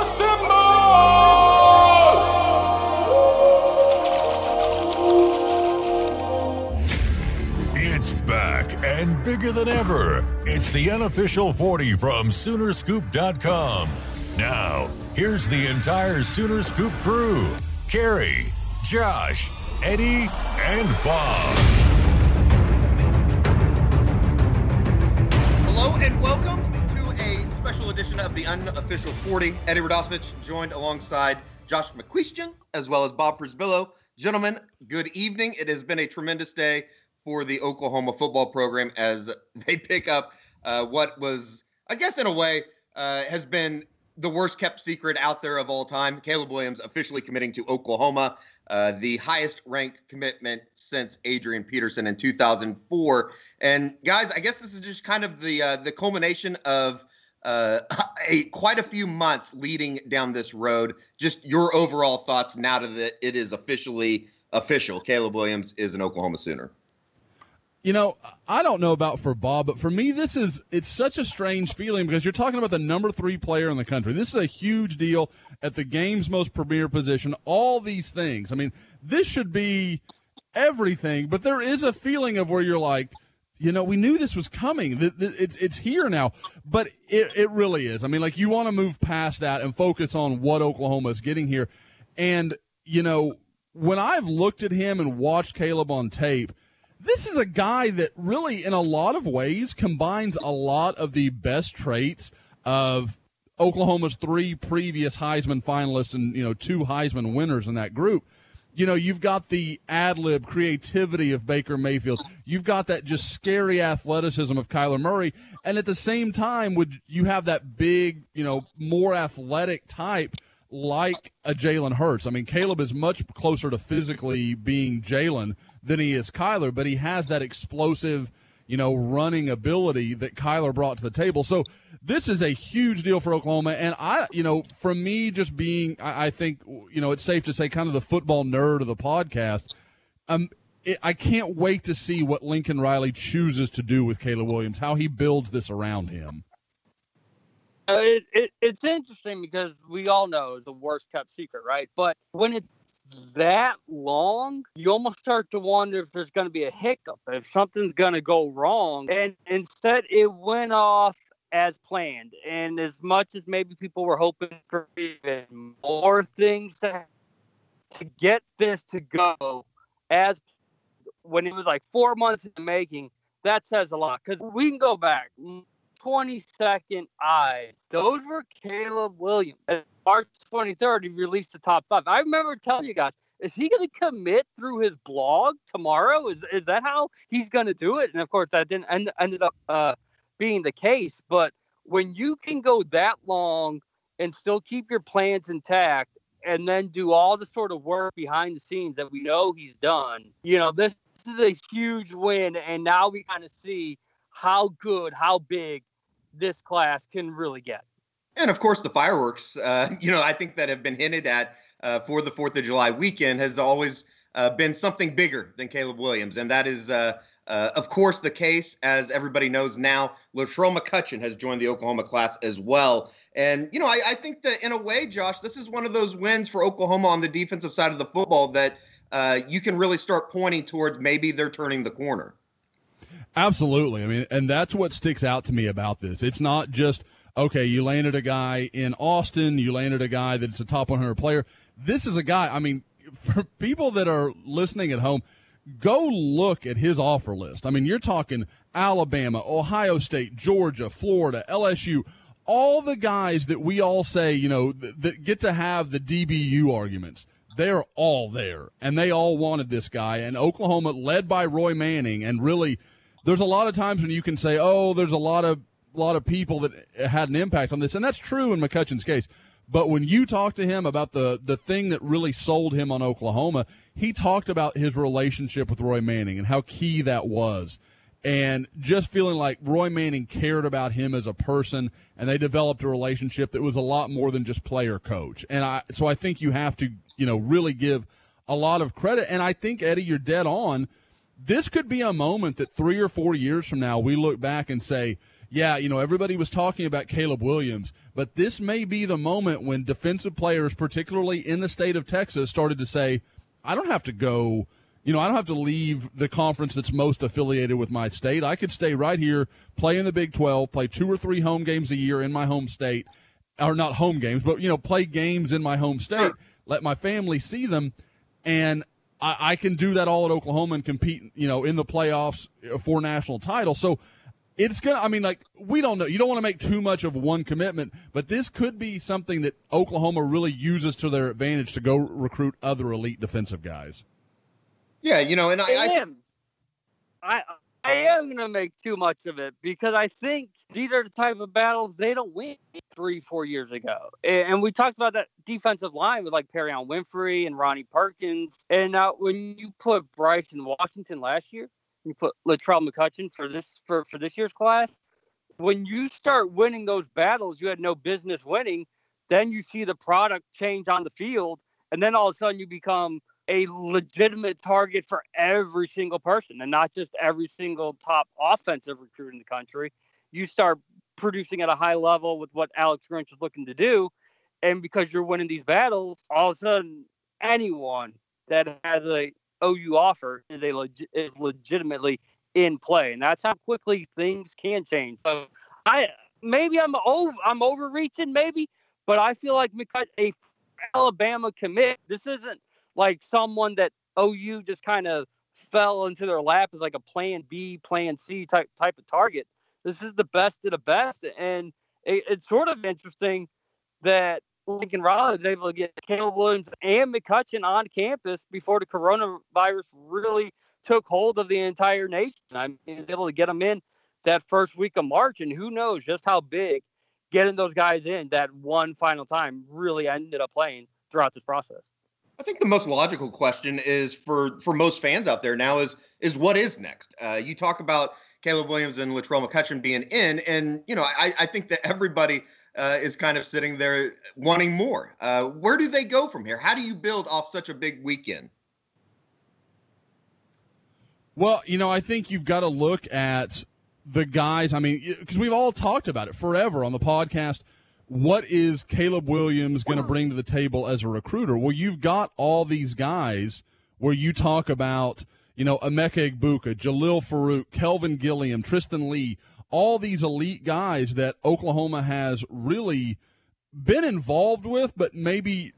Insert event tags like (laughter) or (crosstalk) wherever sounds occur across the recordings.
Assemble! It's back and bigger than ever. It's the unofficial 40 from Soonerscoop.com. Now, here's the entire Sooner Scoop crew Carrie, Josh, Eddie, and Bob. Hello and welcome the unofficial 40. Eddie Radosevich joined alongside Josh McCuistion as well as Bob Przybylo. Gentlemen, good evening. It has been a tremendous day for the Oklahoma football program as (laughs) they pick up uh, what was, I guess, in a way, uh, has been the worst kept secret out there of all time. Caleb Williams officially committing to Oklahoma, uh, the highest ranked commitment since Adrian Peterson in 2004. And guys, I guess this is just kind of the uh, the culmination of uh, (laughs) a quite a few months leading down this road. Just your overall thoughts now that it is officially official. Caleb Williams is an Oklahoma Sooner. You know, I don't know about for Bob, but for me, this is it's such a strange feeling because you're talking about the number three player in the country. This is a huge deal at the game's most premier position. All these things. I mean, this should be everything, but there is a feeling of where you're like, you know, we knew this was coming. It's it's here now, but it it really is. I mean, like you want to move past that and focus on what Oklahoma is getting here, and you know, when I've looked at him and watched Caleb on tape this is a guy that really, in a lot of ways, combines a lot of the best traits of Oklahoma's three previous Heisman finalists and you know two Heisman winners in that group. You know, you've got the ad lib creativity of Baker Mayfield. You've got that just scary athleticism of Kyler Murray, and at the same time, would you have that big, you know, more athletic type like a Jalen Hurts? I mean, Caleb is much closer to physically being Jalen than he is Kyler, but he has that explosive, you know, running ability that Kyler brought to the table. So this is a huge deal for Oklahoma. And I, you know, for me just being, I, I think, you know, it's safe to say kind of the football nerd of the podcast. Um, it, I can't wait to see what Lincoln Riley chooses to do with Caleb Williams, how he builds this around him. Uh, it, it, it's interesting because we all know it's the worst kept secret, right? But when it's that long, you almost start to wonder if there's going to be a hiccup, if something's going to go wrong. And instead, it went off as planned. And as much as maybe people were hoping for even more things to, to get this to go as when it was like four months in the making, that says a lot. Because we can go back mm, 22nd eyes. Those were Caleb Williams. March 23rd, he released the top five. I remember telling you guys, is he going to commit through his blog tomorrow? Is, is that how he's going to do it? And of course, that didn't end, ended up uh, being the case. But when you can go that long and still keep your plans intact and then do all the sort of work behind the scenes that we know he's done, you know, this, this is a huge win. And now we kind of see how good, how big this class can really get. And of course, the fireworks, uh, (laughs) you know, I think that have been hinted at uh, for the 4th of July weekend has always uh, been something bigger than Caleb Williams. And that is, uh, uh, of course, the case, as everybody knows now. Latrell McCutcheon has joined the Oklahoma class as well. And, you know, I, I, think that in a way, Josh, this is one of those wins for Oklahoma on the defensive side of the football that uh, you can really start pointing towards maybe they're turning the corner. Absolutely. I mean, and that's what sticks out to me about this. It's not just – okay, you landed a guy in Austin, you landed a guy that's a top 100 player. This is a guy, I mean, (laughs) for people that are listening at home, go look at his offer list. I mean, you're talking Alabama, Ohio State, Georgia, Florida, LSU, all the guys that we all say, you know, th- that get to have the DBU arguments. They're all there, and they all wanted this guy. And Oklahoma, led by Roy Manning, and really there's a lot of times when you can say, "Oh, there's a lot of lot of people that had an impact on this," and that's true in McCutcheon's case. But when you talk to him about the the thing that really sold him on Oklahoma, he talked about his relationship with Roy Manning and how key that was. And just feeling like Roy Manning cared about him as a person and they developed a relationship that was a lot more than just player coach. And I so I think you have to, you know, really give a lot of credit. And I think Eddie, you're dead on. This could be a moment that three or four years from now we look back and say, yeah, you know, everybody was talking about Caleb Williams, but this may be the moment when defensive players, particularly in the state of Texas, started to say, I don't have to go, you know, I don't have to leave the conference that's most affiliated with my state. I could stay right here, play in the Big 12, play two or three home games a year in my home state, or not home games, but, you know, play games in my home state, sure. let my family see them. And I, I can do that all at Oklahoma and compete, you know, in the playoffs for national title. So, it's gonna. I mean, like we don't know. You don't want to make too much of one commitment, but this could be something that Oklahoma really uses to their advantage to go recruit other elite defensive guys. Yeah, you know, and I, I am. I, I am gonna make too much of it because I think these are the type of battles they don't win three, four years ago. And we talked about that defensive line with like Perrion Winfrey and Ronnie Perkins. And now when you put Bryce in Washington last year, you put Latrell McCutcheon for this for, for this year's class. When you start winning those battles you had no business winning, then you see the product change on the field, and then all of a sudden you become a legitimate target for every single person and not just every single top offensive recruit in the country. You start producing at a high level with what Alex Grinch is looking to do. And because you're winning these battles, all of a sudden anyone that has a OU offer is a leg- is legitimately in play, and that's how quickly things can change. So I maybe I'm over I'm overreaching maybe, but I feel like because a Alabama commit, this isn't like someone that OU just kind of fell into their lap as like a plan B, plan C type type of target. This is the best of the best, and it, it's sort of interesting that Lincoln Riley was able to get Caleb Williams and McCutcheon on campus before the coronavirus really took hold of the entire nation. I mean, able to get them in that first week of March, and who knows just how big getting those guys in that one final time really ended up playing throughout this process. I think the most logical question is for for most fans out there now is is what is next. Uh, you talk about Caleb Williams and Latrell McCutcheon being in, and you know I, I think that everybody uh, is kind of sitting there wanting more. Uh, where do they go from here? How do you build off such a big weekend? Well, you know, I think you've got to look at the guys. I mean, because we've all talked about it forever on the podcast. What is Caleb Williams going to bring to the table as a recruiter? Well, you've got all these guys where you talk about, you know, Emeka Egbuka, Jalil Farooq, Kelvin Gilliam, Tristan Leigh, all these elite guys that Oklahoma has really been involved with, but maybe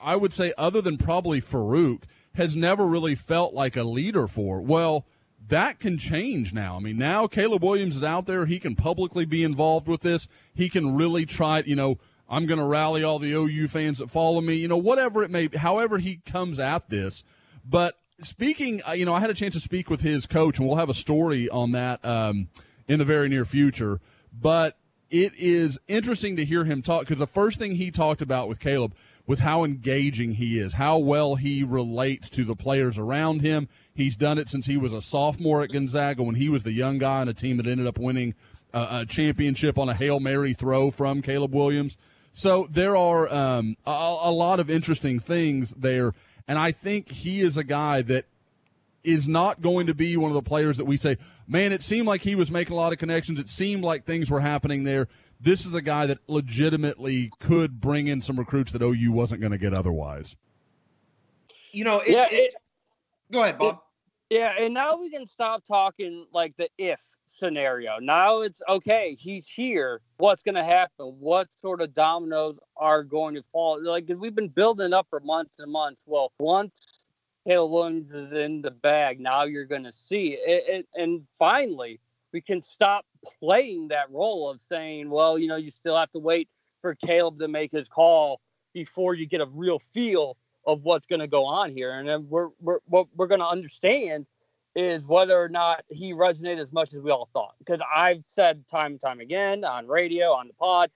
I would say, other than probably Farouk has never really felt like a leader for. Well, that can change now. I mean, now Caleb Williams is out there. He can publicly be involved with this. He can really try, you know, I'm going to rally all the OU fans that follow me, you know, whatever it may however he comes at this. But speaking, uh, you know, I had a chance to speak with his coach, and we'll have a story on that. Um, in the very near future. But it is interesting to hear him talk because the first thing he talked about with Caleb was how engaging he is, how well he relates to the players around him. He's done it since he was a sophomore at Gonzaga when he was the young guy on a team that ended up winning a, a championship on a Hail Mary throw from Caleb Williams. So there are um, a, a lot of interesting things there. And I think he is a guy that is not going to be one of the players that we say, man, it seemed like he was making a lot of connections. It seemed like things were happening there. This is a guy that legitimately could bring in some recruits that OU wasn't going to get otherwise. You know, it, yeah, it, it, go ahead, Bob. Yeah, and now we can stop talking like the if scenario. Now it's okay, he's here. What's going to happen? What sort of dominoes are going to fall? Like we've been building up for months and months. Well, once Caleb Williams is in the bag. Now you're going to see it, it, And finally, we can stop playing that role of saying, well, you know, you still have to wait for Caleb to make his call before you get a real feel of what's going to go on here. And then we're, we're, what we're going to understand is whether or not he resonated as much as we all thought. Because I've said time and time again on radio, on the pod,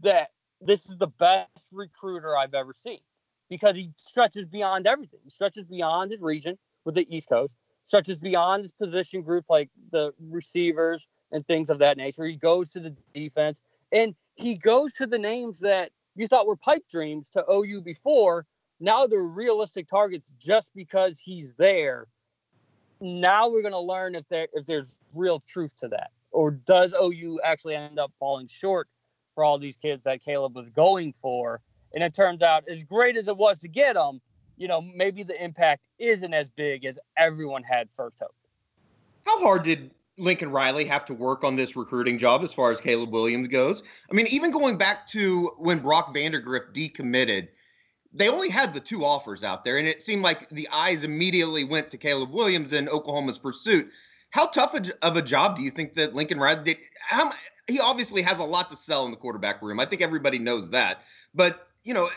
that this is the best recruiter I've ever seen because he stretches beyond everything. He stretches beyond his region with the East Coast, stretches beyond his position group like the receivers and things of that nature. He goes to the defense and he goes to the names that you thought were pipe dreams to OU before. Now they're realistic targets just because he's there. Now we're going to learn if there if there's real truth to that, or does OU actually end up falling short for all these kids that Caleb was going for? And it turns out, as great as it was to get them, you know, maybe the impact isn't as big as everyone had first hoped. How hard did Lincoln Riley have to work on this recruiting job as far as Caleb Williams goes? I mean, even going back to when Brock Vandagriff decommitted, they only had the two offers out there, and it seemed like the eyes immediately went to Caleb Williams in Oklahoma's pursuit. How tough of a job do you think that Lincoln Riley did? How, he obviously has a lot to sell in the quarterback room. I think everybody knows that. But you know,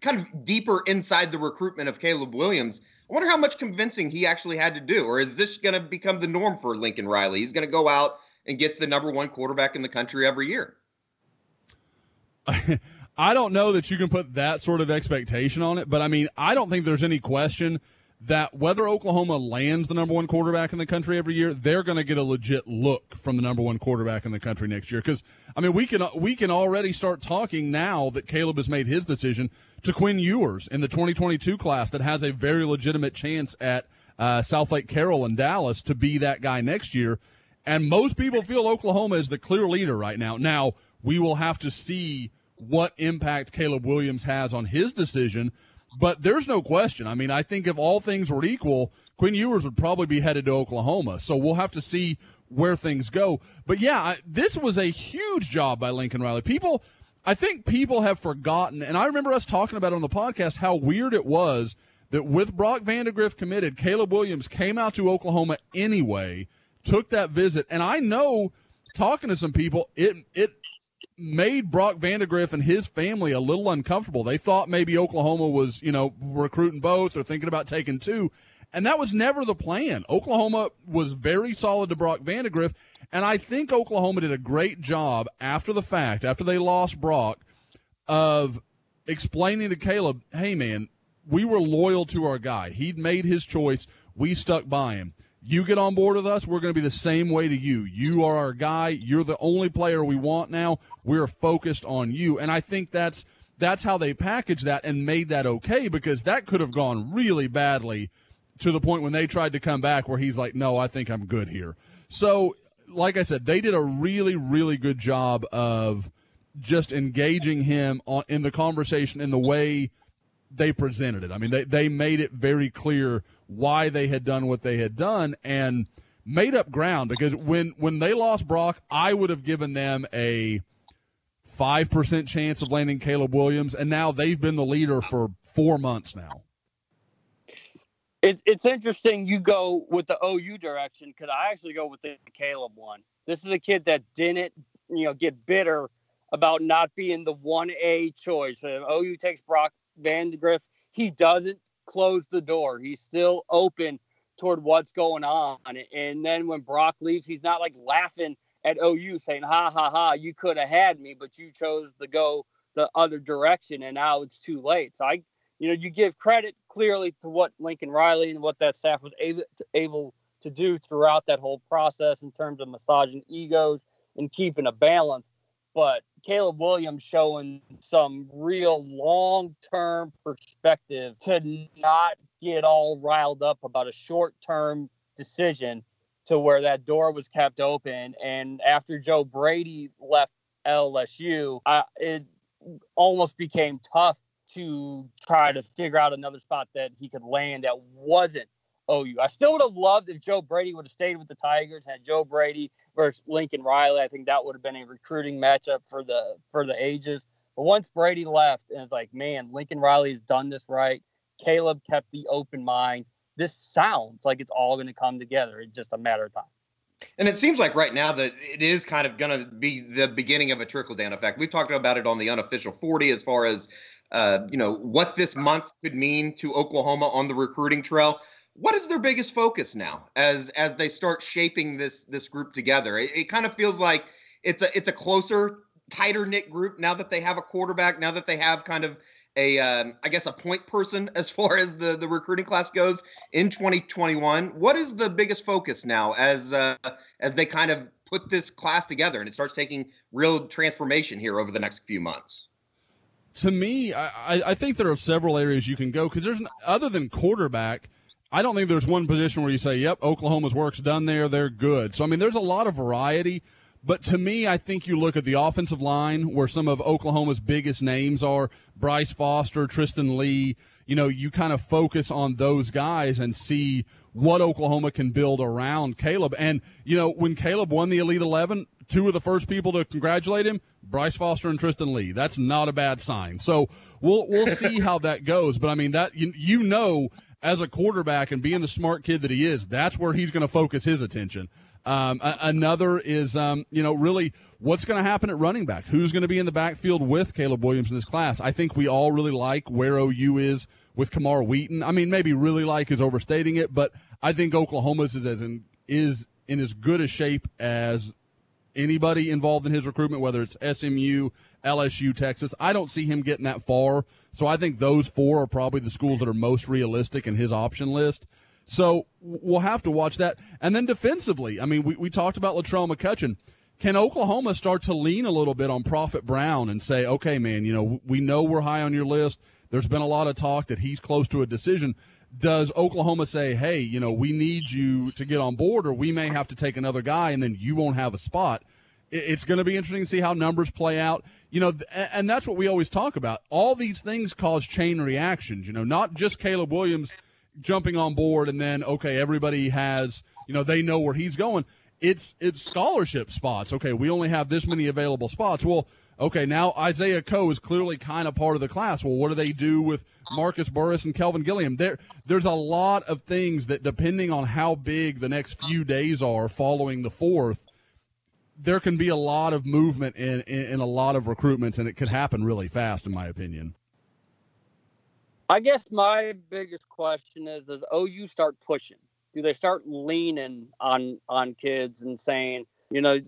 kind of deeper inside the recruitment of Caleb Williams. I wonder how much convincing he actually had to do, or is this going to become the norm for Lincoln Riley? He's going to go out and get the number one quarterback in the country every year. (laughs) I don't know that you can put that sort of expectation on it, but I mean, I don't think there's any question that whether Oklahoma lands the number one quarterback in the country every year, they're going to get a legit look from the number one quarterback in the country next year. Because I mean, we can we can already start talking now that Caleb has made his decision to Quinn Ewers in the 2022 class that has a very legitimate chance at uh, Southlake Carroll and Dallas to be that guy next year. And most people feel Oklahoma is the clear leader right now. Now we will have to see what impact Caleb Williams has on his decision but there's no question. I mean, I think if all things were equal, Quinn Ewers would probably be headed to Oklahoma. So we'll have to see where things go. But yeah, I, this was a huge job by Lincoln Riley. People, I think people have forgotten, and I remember us talking about on the podcast how weird it was that with Brock Vandagriff committed, Caleb Williams came out to Oklahoma anyway, took that visit, and I know talking to some people, it it made Brock Vandagriff and his family a little uncomfortable. They thought maybe Oklahoma was, you know, recruiting both or thinking about taking two. And that was never the plan. Oklahoma was very solid to Brock Vandagriff. And I think Oklahoma did a great job after the fact, after they lost Brock, of explaining to Caleb, hey, man, we were loyal to our guy. He'd made his choice. We stuck by him you get on board with us, we're going to be the same way to you. You are our guy. You're the only player we want now. We're focused on you. And I think that's that's how they packaged that and made that okay because that could have gone really badly to the point when they tried to come back where he's like, "No, I think I'm good here." So, like I said, they did a really really good job of just engaging him on, in the conversation in the way they presented it. I mean, they, they made it very clear why they had done what they had done and made up ground because when, when they lost Brock, I would have given them a 5% chance of landing Caleb Williams, and now they've been the leader for four months now. It's it's interesting you go with the OU direction because I actually go with the Caleb one. This is a kid that didn't, you know, get bitter about not being the one A choice. If OU takes Brock Vandagriff, he doesn't close the door. He's still open toward what's going on. And then when Brock leaves, he's not like laughing at OU saying, ha ha ha, you could have had me, but you chose to go the other direction and now it's too late. So I, you know, you give credit clearly to what Lincoln Riley and what that staff was able to, able to do throughout that whole process in terms of massaging egos and keeping a balance but Caleb Williams showing some real long term perspective to not get all riled up about a short term decision to where that door was kept open. And after Joe Brady left LSU, I, it almost became tough to try to figure out another spot that he could land that wasn't OU. I still would have loved if Joe Brady would have stayed with the Tigers, had Joe Brady versus Lincoln Riley. I think that would have been a recruiting matchup for the for the ages. But once Brady left, and it's like, man, Lincoln Riley has done this right. Caleb kept the open mind. This sounds like it's all going to come together. It's just a matter of time. And it seems like right now that it is kind of going to be the beginning of a trickle down effect. We've talked about it on the unofficial 40 as far as uh, you know what this month could mean to Oklahoma on the recruiting trail. What is their biggest focus now as as they start shaping this this group together? It, it kind of feels like it's a it's a closer, tighter knit group now that they have a quarterback. Now that they have kind of a um, I guess a point person (laughs) as far as the the recruiting class goes in 2021. What is the biggest focus now as uh, as they kind of put this class together and it starts taking real transformation here over the next few months? To me, I, I think there are several areas you can go because there's other than quarterback. I don't think there's one position where you say, "Yep, Oklahoma's work's done there; they're good." So I mean, there's a lot of variety. But to me, I think you look at the offensive line where some of Oklahoma's biggest names are Bryce Foster, Tristan Leigh. You know, you kind of focus on those guys and see what Oklahoma can build around Caleb. And, you know, when Caleb won the Elite 11, two of the first people to congratulate him, Bryce Foster and Tristan Leigh. That's not a bad sign. So we'll, we'll see how that goes. But I mean, that, you, you know, as a quarterback and being the smart kid that he is, that's where he's going to focus his attention. Um, another is, um, you know, really what's going to happen at running back? Who's going to be in the backfield with Caleb Williams in this class? I think we all really like where OU is with Camar Wheaton. I mean, maybe really like is overstating it, but I think Oklahoma's is as in, is in as good a shape as anybody involved in his recruitment, whether it's SMU, LSU, Texas. I don't see him getting that far. So I think those four are probably the schools that are most realistic in his option list. So we'll have to watch that. And then defensively, I mean, we, we talked about Latrell McCutcheon. Can Oklahoma start to lean a little bit on Prophet Brown and say, okay, man, you know, we know we're high on your list. There's been a lot of talk that he's close to a decision. Does Oklahoma say, hey, you know, we need you to get on board, or we may have to take another guy and then you won't have a spot? It's going to be interesting to see how numbers play out. You know, and that's what we always talk about. All these things cause chain reactions, you know, not just Caleb Williams – jumping on board and then okay everybody has you know they know where he's going. It's it's scholarship spots. Okay we only have this many available spots. Well okay now isaiah coe is clearly kind of part of the class. Well what do they do with marcus burris and kelvin gilliam? There there's a lot of things that depending on how big the next few days are following the fourth there can be a lot of movement in, in, in a lot of recruitments and it could happen really fast in my opinion I guess my biggest question is: Does OU start pushing? Do they start leaning on on kids and saying, you know,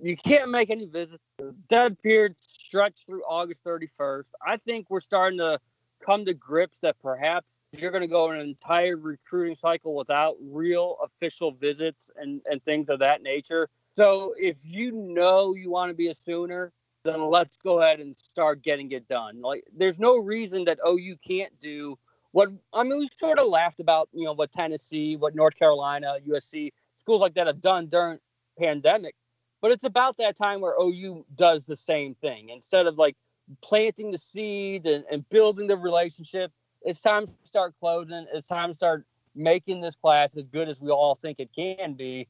you can't make any visits? The dead period stretch through August 31st. I think we're starting to come to grips that perhaps you're going to go an entire recruiting cycle without real official visits and, and things of that nature. So if you know you want to be a Sooner, then let's go ahead and start getting it done. Like, there's no reason that oh, OU can't do what I mean. We sort of laughed about, you know, what Tennessee, what North Carolina, USC, schools like that have done during pandemic. But it's about that time where OU does the same thing instead of like planting the seeds and, and building the relationship. It's time to start closing. It's time to start making this class as good as we all think it can be.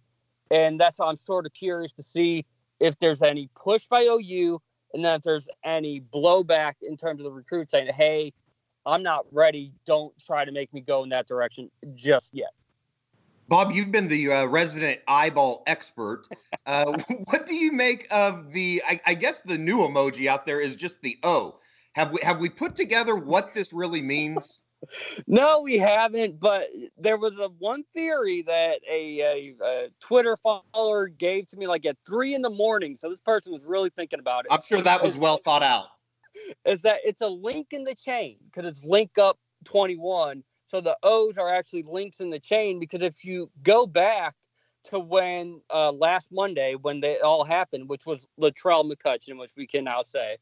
And that's I'm sort of curious to see if there's any push by OU, and then if there's any blowback in terms of the recruit saying, hey, I'm not ready. Don't try to make me go in that direction just yet. Bob, you've been the uh, resident eyeball expert. (laughs) Uh, (laughs) what do you make of the? I, I, guess the new emoji out there is just the O. Have we have we put together what this really means? No, we haven't. But there was a one theory that a, a, a, Twitter follower gave to me like at three in the morning. So this person was really thinking about it. I'm sure that was well thought out. (laughs) Is that it's a link in the chain because it's link up 21. So the O's are actually links in the chain because if you go back to when uh, last Monday when they all happened, which was Latrell McCutcheon, which we can now say,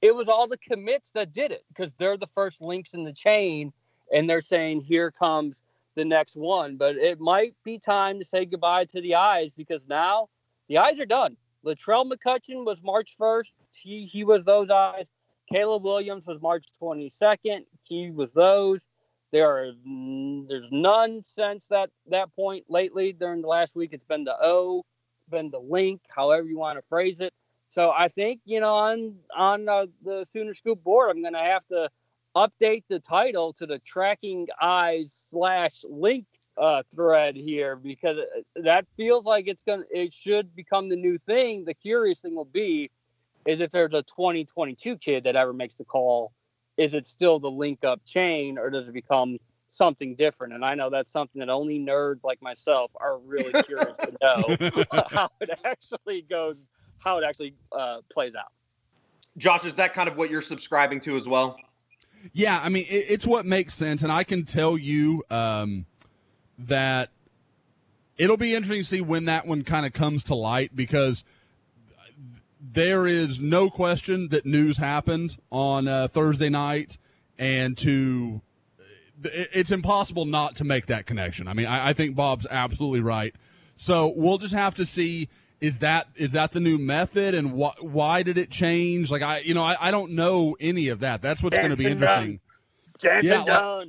it was all the commits that did it because they're the first links in the chain and they're saying here comes the next one. But it might be time to say goodbye to the eyes because now the eyes are done. Latrell McCutcheon was March 1st. He he was those eyes. Caleb Williams was March 22nd. He was those. There are there's none since that that point lately during the last week. It's been the O, been the link, however you want to phrase it. So I think you know on on uh, the Sooner Scoop board, I'm going to have to update the title to the tracking eyes slash link uh, thread here because that feels like it's gonna it should become the new thing. The curious thing will be is if there's a 2022 kid that ever makes the call, is it still the link up chain or does it become something different. And I know that's something that only nerds like myself are really curious to (laughs) know (laughs) how it actually goes, how it actually uh, plays out. Josh, is that kind of what you're subscribing to as well? Yeah, I mean, it, it's what makes sense. And I can tell you um, that it'll be interesting to see when that one kind of comes to light because there is no question that news happened on uh, Thursday night and to it's impossible not to make that connection. I mean, I, I, think Bob's absolutely right. So we'll just have to see is that is that the new method and wh- why did it change? Like I, you know, I, I don't know any of that. That's what's going to be interesting. Jantzen yeah, Like,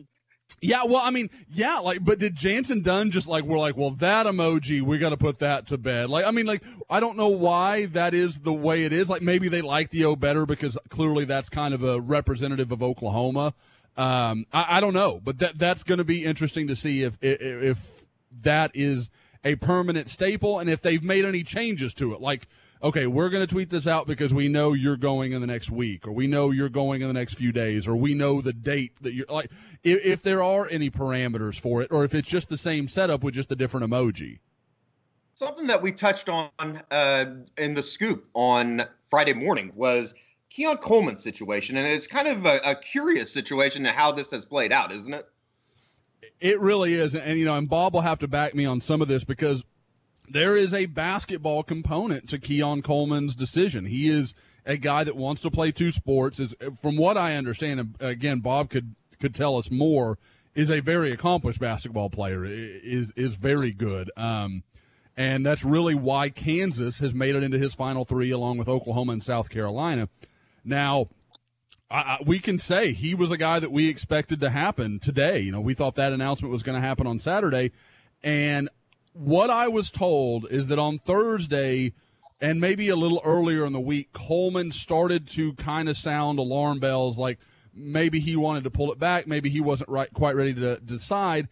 yeah, well, I mean, yeah, like, but did jansen Dunn just like we're like, well, that emoji, we got to put that to bed. Like, I mean, like, I don't know why that is the way it is. Like, maybe they like the O better because clearly that's kind of a representative of Oklahoma. Um, I, I don't know, but that that's going to be interesting to see if, if if that is a permanent staple and if they've made any changes to it. Like, okay, we're going to tweet this out because we know you're going in the next week, or we know you're going in the next few days, or we know the date that you're like. If, if there are any parameters for it, or if it's just the same setup with just a different emoji. Something that we touched on uh, in the scoop on Friday morning was Keon Coleman's situation, and it's kind of a, a curious situation to how this has played out, isn't it? It really is, and you know, and Bob will have to back me on some of this because there is a basketball component to Keon Coleman's decision. He is a guy that wants to play two sports. Is from what I understand, and again, Bob could could tell us more. Is a very accomplished basketball player. is is very good. Um, and that's really why Kansas has made it into his final three, along with Oklahoma and South Carolina. Now, I, we can say he was a guy that we expected to happen today. You know, we thought that announcement was going to happen on Saturday. And what I was told is that on Thursday and maybe a little earlier in the week, Coleman started to kind of sound alarm bells like maybe he wanted to pull it back, maybe he wasn't right, quite ready to decide.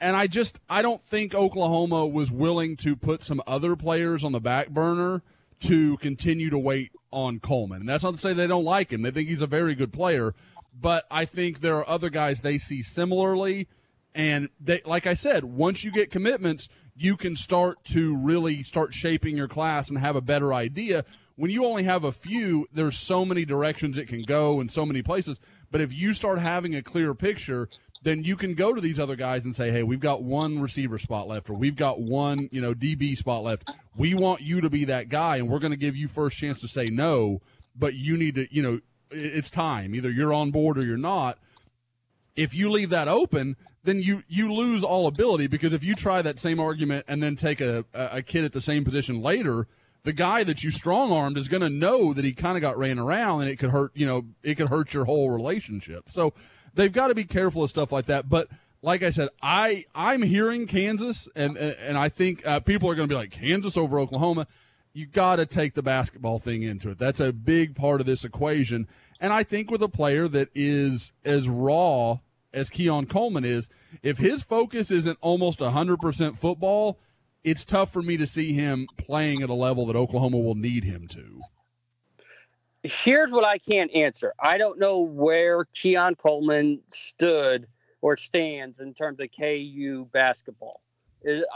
And I just I don't think Oklahoma was willing to put some other players on the back burner to continue to wait on Coleman. And that's not to say they don't like him. They think he's a very good player, but I think there are other guys they see similarly and they like I said, once you get commitments, you can start to really start shaping your class and have a better idea. When you only have a few, there's so many directions it can go and so many places. But if you start having a clear picture, then you can go to these other guys and say, "Hey, we've got one receiver spot left, or we've got one, you know, DB spot left. We want you to be that guy, and we're going to give you first chance to say no, but you need to, you know, it's time. Either you're on board or you're not." If you leave that open, then you you lose all ability because if you try that same argument and then take a a kid at the same position later, the guy that you strong armed is going to know that he kind of got ran around and it could hurt you know it could hurt your whole relationship. So they've got to be careful of stuff like that. But like I said, I I'm hearing Kansas, and and I think uh, people are going to be like Kansas over Oklahoma. You got to take the basketball thing into it. That's a big part of this equation. And I think with a player that is as raw as Keon Coleman is, if his focus isn't almost 100% football, it's tough for me to see him playing at a level that Oklahoma will need him to here's what I can't answer. I don't know where Keon Coleman stood or stands in terms of KU basketball.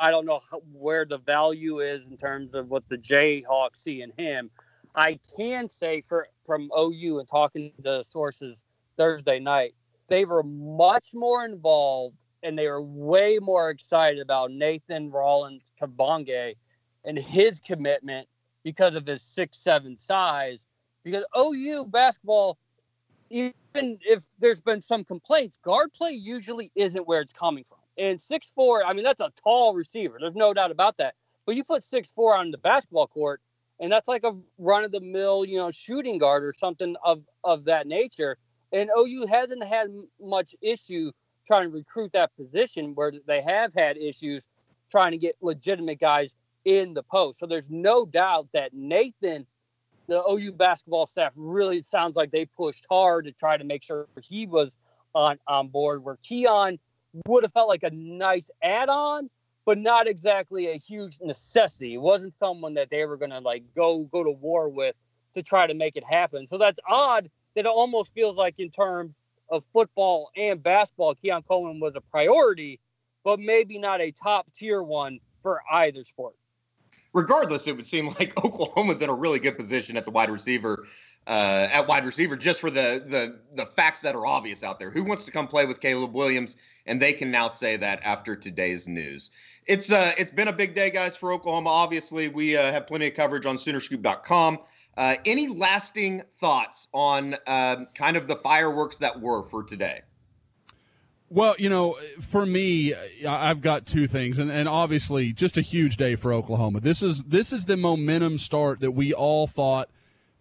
I don't know where the value is in terms of what the Jayhawks see in him. I can say for from OU and talking to sources Thursday night, they were much more involved and they were way more excited about Nathan Rollins Kabonge and his commitment because of his six seven size because OU basketball, even if there's been some complaints, guard play usually isn't where it's coming from. And six four, I mean, that's a tall receiver. There's no doubt about that. But you put six four on the basketball court, and that's like a run of the mill, you know, shooting guard or something of of that nature. And OU hasn't had much issue trying to recruit that position where they have had issues trying to get legitimate guys in the post. So there's no doubt that Nathan the OU basketball staff really sounds like they pushed hard to try to make sure he was on on board. Where Keon would have felt like a nice add-on, but not exactly a huge necessity. It wasn't someone that they were going to like go go to war with to try to make it happen. So that's odd that it almost feels like in terms of football and basketball, Keon Coleman was a priority, but maybe not a top tier one for either sport. Regardless, it would seem (laughs) like Oklahoma's in a really good position at the wide receiver uh, at wide receiver just for the the the facts that are obvious out there. Who wants to come play with Caleb Williams? And they can now say that after today's news. It's uh it's been a big day, guys, for Oklahoma. Obviously, we uh, have plenty of coverage on Soonerscoop.com. Uh, any lasting thoughts on um, kind of the fireworks that were for today? Well, you know, for me, I've got two things, and, and obviously, just a huge day for Oklahoma. This is this is the momentum start that we all thought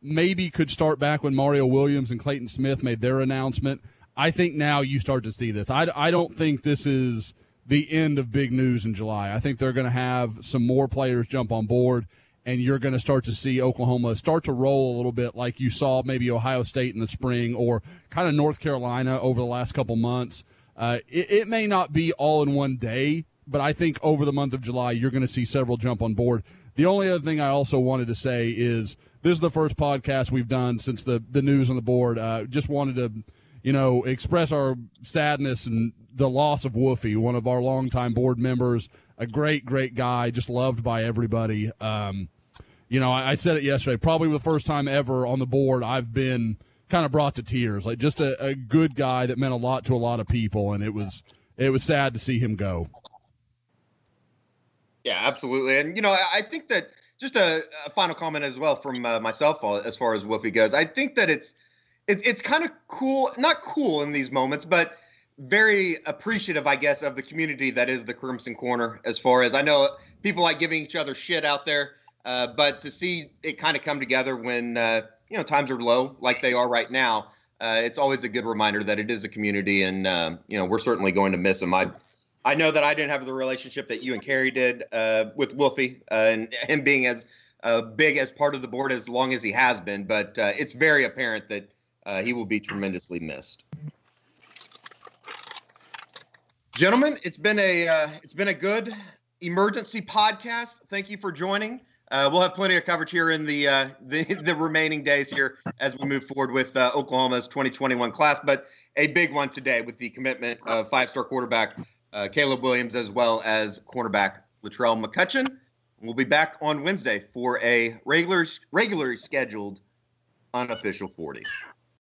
maybe could start back when Mario Williams and Clayton Smith made their announcement. I think now you start to see this. I, I don't think this is the end of big news in July. I think they're going to have some more players jump on board, and you're going to start to see Oklahoma start to roll a little bit like you saw maybe Ohio State in the spring or kind of North Carolina over the last couple months. Uh, it, it may not be all in one day, but I think over the month of July, you're going to see several jump on board. The only other thing I also wanted to say is – this is the first podcast we've done since the the news on the board. Uh, just wanted to, you know, express our sadness and the loss of Woofy, one of our longtime board members, a great, great guy, just loved by everybody. Um, you know, I, I, said it yesterday. Probably the first time ever on the board I've been kind of brought to tears. Like just a, a good guy that meant a lot to a lot of people, and it was it was sad to see him go. Yeah, absolutely. And you know, I think that just a, a, final comment as well from uh, myself as far as Wolfie goes. I think that it's it's it's kind of cool, not cool in these moments, but very appreciative, I guess, of the community that is the Crimson Corner. As far as I know, people like giving each other shit out there, uh, but to see it kind of come together when uh, you know times are low, like they are right now, uh, it's always a good reminder that it is a community, and uh, you know we're certainly going to miss him. I I know that I didn't have the relationship that you and Carrie did uh, with Wolfie uh, and (laughs) him being as uh, big as part of the board as long as he has been, but uh, it's very apparent that uh, he will be tremendously missed. Gentlemen, it's been a uh, it's been a good emergency podcast. Thank you for joining. We'll have plenty of coverage here in the, uh, (laughs) the the remaining days here as we move forward with uh, Oklahoma's 2021 class, but a big one today with the commitment of five-star quarterback uh, Caleb Williams, as well as cornerback Latrell McCutcheon. We'll be back on Wednesday for a regular, regularly scheduled unofficial 40.